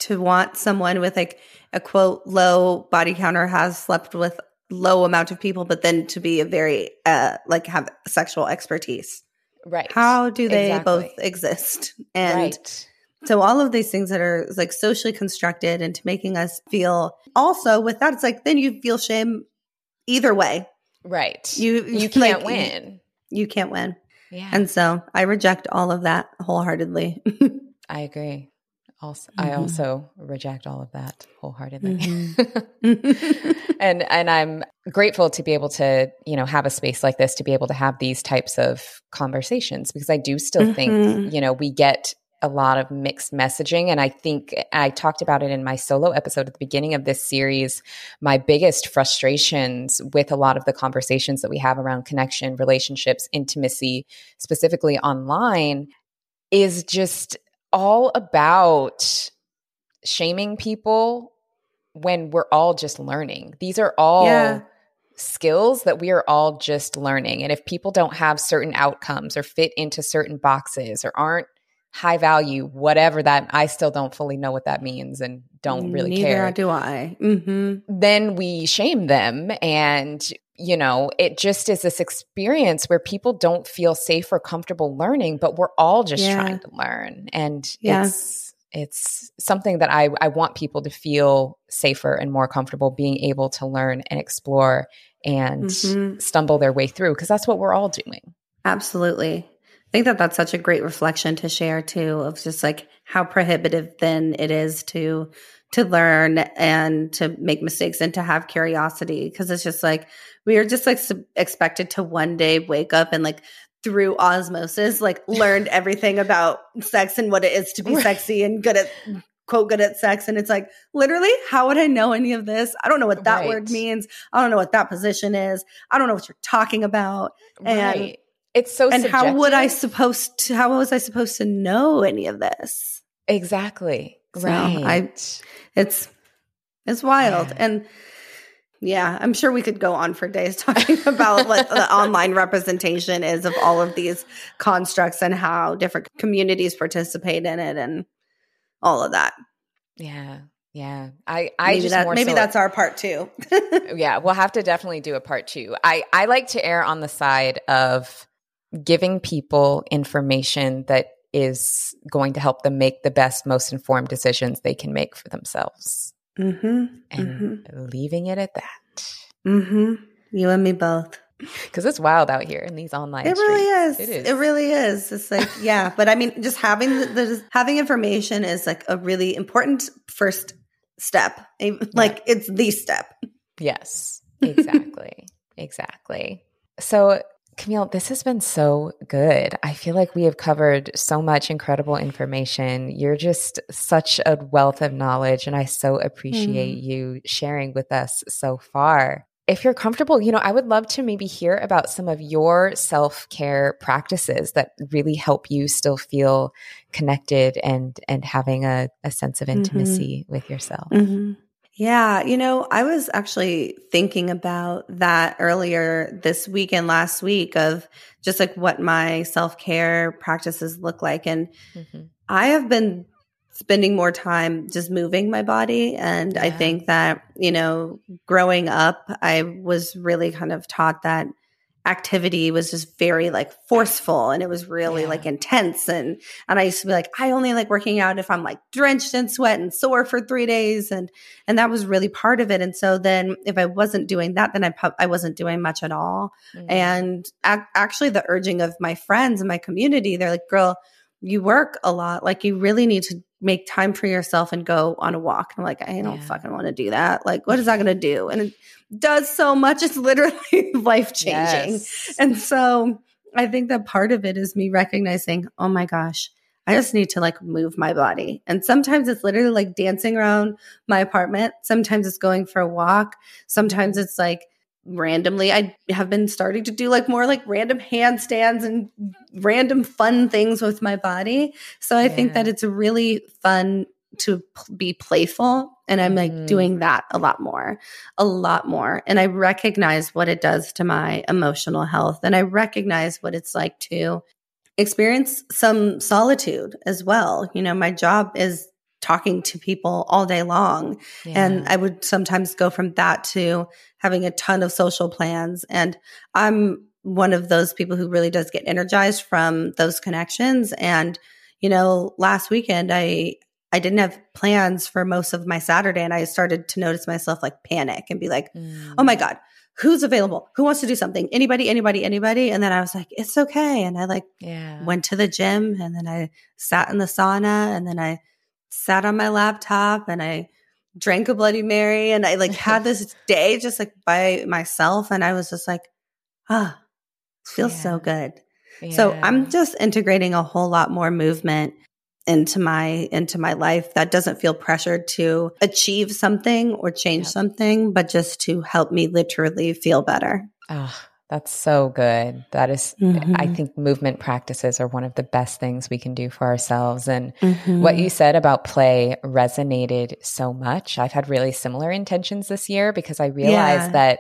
to want someone with like a quote low body count or has slept with low amount of people, but then to be a very uh like have sexual expertise. Right. How do they Exactly. both exist? And right. so all of these things that are like socially constructed into making us feel also with that, it's like then you feel shame either way. Right. You you can't win. You can't win. Yeah. And so I reject all of that wholeheartedly. I agree. Also, I Mhm. also reject all of that wholeheartedly. Mhm. and and I'm grateful to be able to, you know, have a space like this to be able to have these types of conversations because I do still think, Mhm. you know, we get a lot of mixed messaging and I think I talked about it in my solo episode at the beginning of this series. My biggest frustrations with a lot of the conversations that we have around connection, relationships, intimacy, specifically online is just all about shaming people when we're all just learning. These are all Yeah. skills that we are all just learning. And if people don't have certain outcomes or fit into certain boxes or aren't high value, whatever that, I still don't fully know what that means and don't really Neither care do I. hmm then we shame them and you know it just is this experience where people don't feel safe or comfortable learning but we're all just Yeah. trying to learn and Yeah. it's it's something that I, I want people to feel safer and more comfortable being able to learn and explore and Mhm. stumble their way through because that's what we're all doing Absolutely. I think that that's such a great reflection to share too of just like how prohibitive then it is to to learn and to make mistakes and to have curiosity. Because it's just like we are just like sub- expected to one day wake up and like through osmosis like learned everything about sex and what it is to be sexy and good at quote good at sex. And it's like literally how would i know any of this? I don't know what that Right. word means. I don't know what that position is. I don't know what you're talking about. And- right it's so and how would I supposed to? How was I supposed to know any of this? exactly So, right I- It's it's wild, Yeah. and yeah, I'm sure we could go on for days talking about what the online representation is of all of these constructs and how different communities participate in it, and all of that. yeah yeah i i maybe just that maybe so- that's our part too. yeah, we'll have to definitely do a part two. I, I like to err on the side of giving people information that is going to help them make the best, most informed decisions they can make for themselves mm-hmm. and leaving it at that. Mm-hmm. You and me both. Because it's wild out here in these online It really is. streets. It really is. It's like, yeah, but I mean, just having the, the having information is like a really important first step. Like it's the step. Yes, exactly. exactly. So, Kamil, this has been so good. I feel like we have covered so much incredible information. You're just such a wealth of knowledge, and I so appreciate you sharing with us so far. If you're comfortable, you know, I would love to maybe hear about some of your self care practices that really help you still feel connected and and having a, a sense of intimacy with yourself. Mm-hmm. Yeah, you know, I was actually thinking about that earlier this week and last week of just like what my self care practices look like. And Mhm. I have been spending more time just moving my body. And I think that, you know, growing up, I was really kind of taught that activity was just very like forceful and it was really Yeah. like intense and and I used to be like I only like working out if I'm like drenched in sweat and sore for 3 days and and that was really part of it and so then if I wasn't doing that then I pu- I wasn't doing much at all Mhm. and ac- actually the urging of my friends and my community they're like girl you work a lot like you really need to make time for yourself and go on a walk and i'm like i don't Yeah. fucking want to do that like what is that going to do and it does so much it's literally life changing Yes. and so i think that part of it is me recognizing oh my gosh I just need to like move my body. And sometimes it's literally like dancing around my apartment. Sometimes it's going for a walk. Sometimes it's like randomly I have been starting to do like more like random handstands and random fun things with my body. So I think that it's really fun to p- be playful And I'm like Mm. doing that a lot more, a lot more. And I recognize what it does to my emotional health. And I recognize what it's like to experience some solitude as well. You know, my job is talking to people all day long. And I would sometimes go from that to having a ton of social plans. And I'm one of those people who really does get energized from those connections. And, you know, last weekend, I, I didn't have plans for most of my Saturday and I started to notice myself like panic and be like, Mm. oh my God, who's available? Who wants to do something? Anybody, anybody, anybody. And then I was like, it's okay. And I like yeah. went to the gym and then I sat in the sauna and then I sat on my laptop and I drank a Bloody Mary and I like had this day just like by myself and I was just like, ah, it feels so Yeah. good. So I'm just integrating a whole lot more movement into my into my life that doesn't feel pressured to achieve something or change something but just to help me literally feel better. Oh, that's so good. That is, I Mhm. think movement practices are one of the best things we can do for ourselves. And Mm-hmm. what you said about play resonated so much. I've had really similar intentions this year because I realized Yeah. that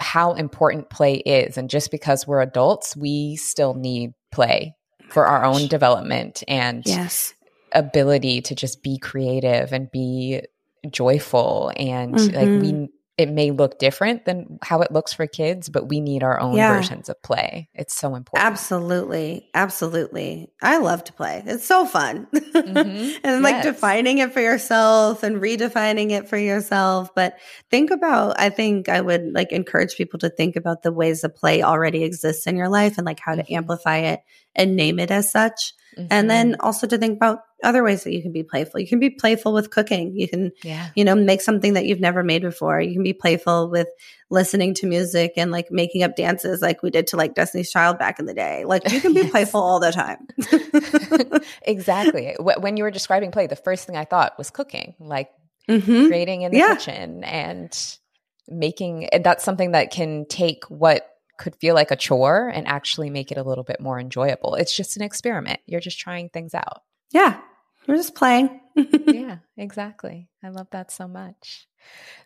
how important play is. And just because we're adults, we still need play for our own development and yes. ability to just be creative and be joyful and like we Mhm. It may look different than how it looks for kids but we need our own Yeah. versions of play it's so important Absolutely. Absolutely. I love to play. It's so fun. Mhm. and like defining it for yourself and redefining it for yourself. But think about, I think I would like encourage people to think about the ways that play already exists in your life and like how to Mhm. amplify it and name it as such. Mhm. And then also to think about other ways that you can be playful. You can be playful with cooking. You can yeah you know, make something that you've never made before. You can be playful with listening to music and like making up dances like we did to like Destiny's Child back in the day. Like you can be Yes. playful all the time. exactly when you were describing play the first thing i thought was cooking like hmm creating in the Yeah. kitchen and making and that's something that can take what could feel like a chore and actually make it a little bit more enjoyable it's just an experiment you're just trying things out Yeah. We're just playing. yeah, exactly. I love that so much.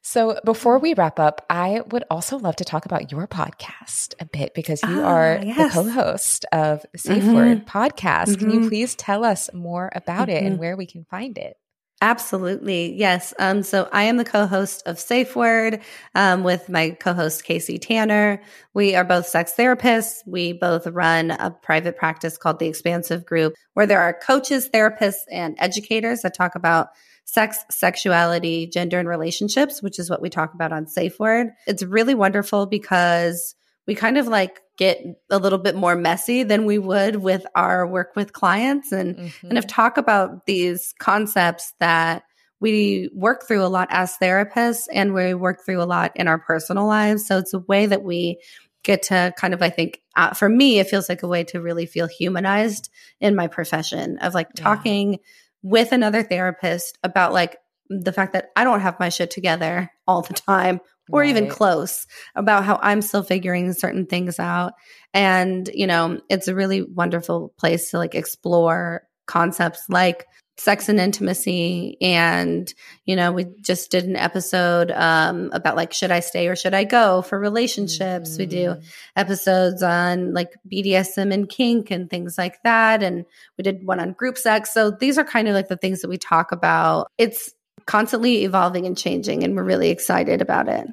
So, before we wrap up, I would also love to talk about your podcast a bit because you Ah, are the co host of the Safe Mhm. Word Podcast. Can you Mhm. please tell us more about it and Mhm. where we can find it? Absolutely. Yes. Um, so I am the co-host of Safe Word um, with my co-host Casey Tanner. We are both sex therapists. We both run a private practice called the Expansive Group, where there are coaches, therapists, and educators that talk about sex, sexuality, gender, and relationships, which is what we talk about on Safe Word. It's really wonderful because we kind of like get a little bit more messy than we would with our work with clients and Mm-hmm. kind of talk about these concepts that we work through a lot as therapists and we work through a lot in our personal lives. So it's a way that we get to kind of, I think, uh, for me, it feels like a way to really feel humanized in my profession of like Yeah. talking with another therapist about like the fact that I don't have my shit together all the time or even close about how I'm still figuring certain things out. And, you know, it's a really wonderful place to like explore concepts like sex and intimacy. And, you know, we just did an episode um, about like, should I stay or should I go for relationships? We do Mhm. episodes on like BDSM and kink and things like that. And we did one on group sex. So these are kind of like the things that we talk about. It's constantly evolving and changing, and we're really excited about it.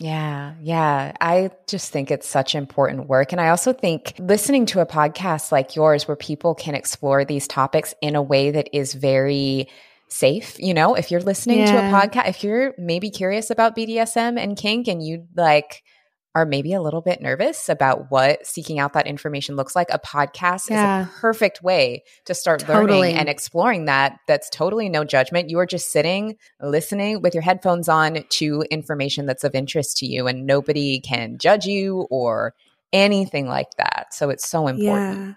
Yeah, yeah. I just think it's such important work. And I also think listening to a podcast like yours where people can explore these topics in a way that is very safe, you know, if you're listening to a podcast, if you're maybe curious about BDSM and kink and you like are maybe a little bit nervous about what seeking out that information looks like, a podcast Yeah. is a perfect way to start Totally. learning and exploring that. That's totally no judgment. You are just sitting, listening with your headphones on to information that's of interest to you, and nobody can judge you or anything like that. So it's so important.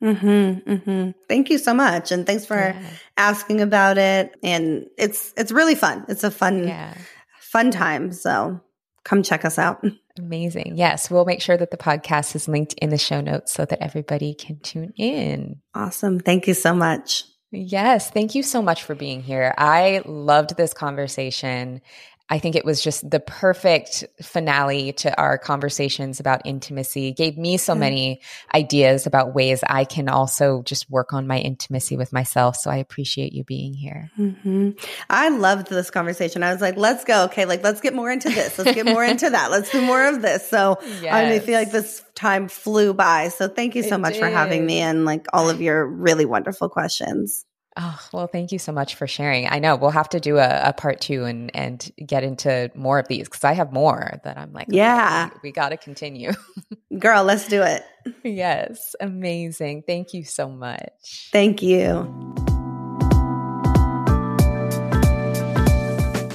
Yeah. Mm-hmm, mm-hmm. Thank you so much, and thanks for Yeah. asking about it. And it's it's really fun. It's a fun yeah. fun time. So come check us out. Amazing. Yes, we'll make sure that the podcast is linked in the show notes so that everybody can tune in. Awesome. Thank you so much. Yes, thank you so much for being here. I loved this conversation. I think it was just the perfect finale to our conversations about intimacy. Gave me so mm-hmm. many ideas about ways I can also just work on my intimacy with myself. So I appreciate you being here. Mm-hmm. I loved this conversation. I was like, let's go. Okay, like let's get more into this. Let's get more into that. Let's do more of this. So yes. I feel like this time flew by. So thank you so it much did. for having me and like all of your really wonderful questions. Oh, well, thank you so much for sharing. I know we'll have to do a, a part two and, and get into more of these because I have more that I'm like, yeah, okay, we, we got to continue. Girl, let's do it. yes. Amazing. Thank you so much. Thank you.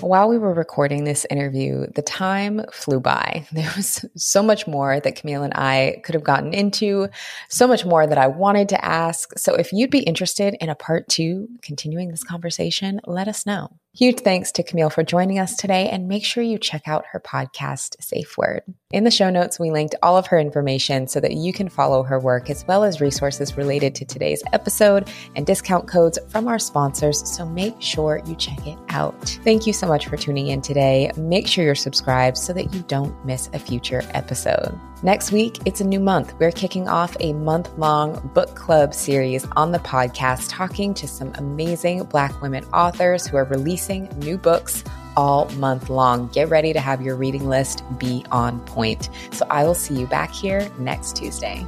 While we were recording this interview, the time flew by. There was so much more that Kamil and I could have gotten into, so much more that I wanted to ask. So if you'd be interested in a part two, continuing this conversation, let us know. Huge thanks to Kamil for joining us today, and make sure you check out her podcast, Safe Word. In the show notes, we linked all of her information so that you can follow her work as well as resources related to today's episode and discount codes from our sponsors. So make sure you check it out. Thank you so much for tuning in today. Make sure you're subscribed so that you don't miss a future episode. Next week, it's a new month. We're kicking off a month long book club series on the podcast, talking to some amazing Black women authors who are releasing new books all month long. Get ready to have your reading list be on point. So I will see you back here next Tuesday.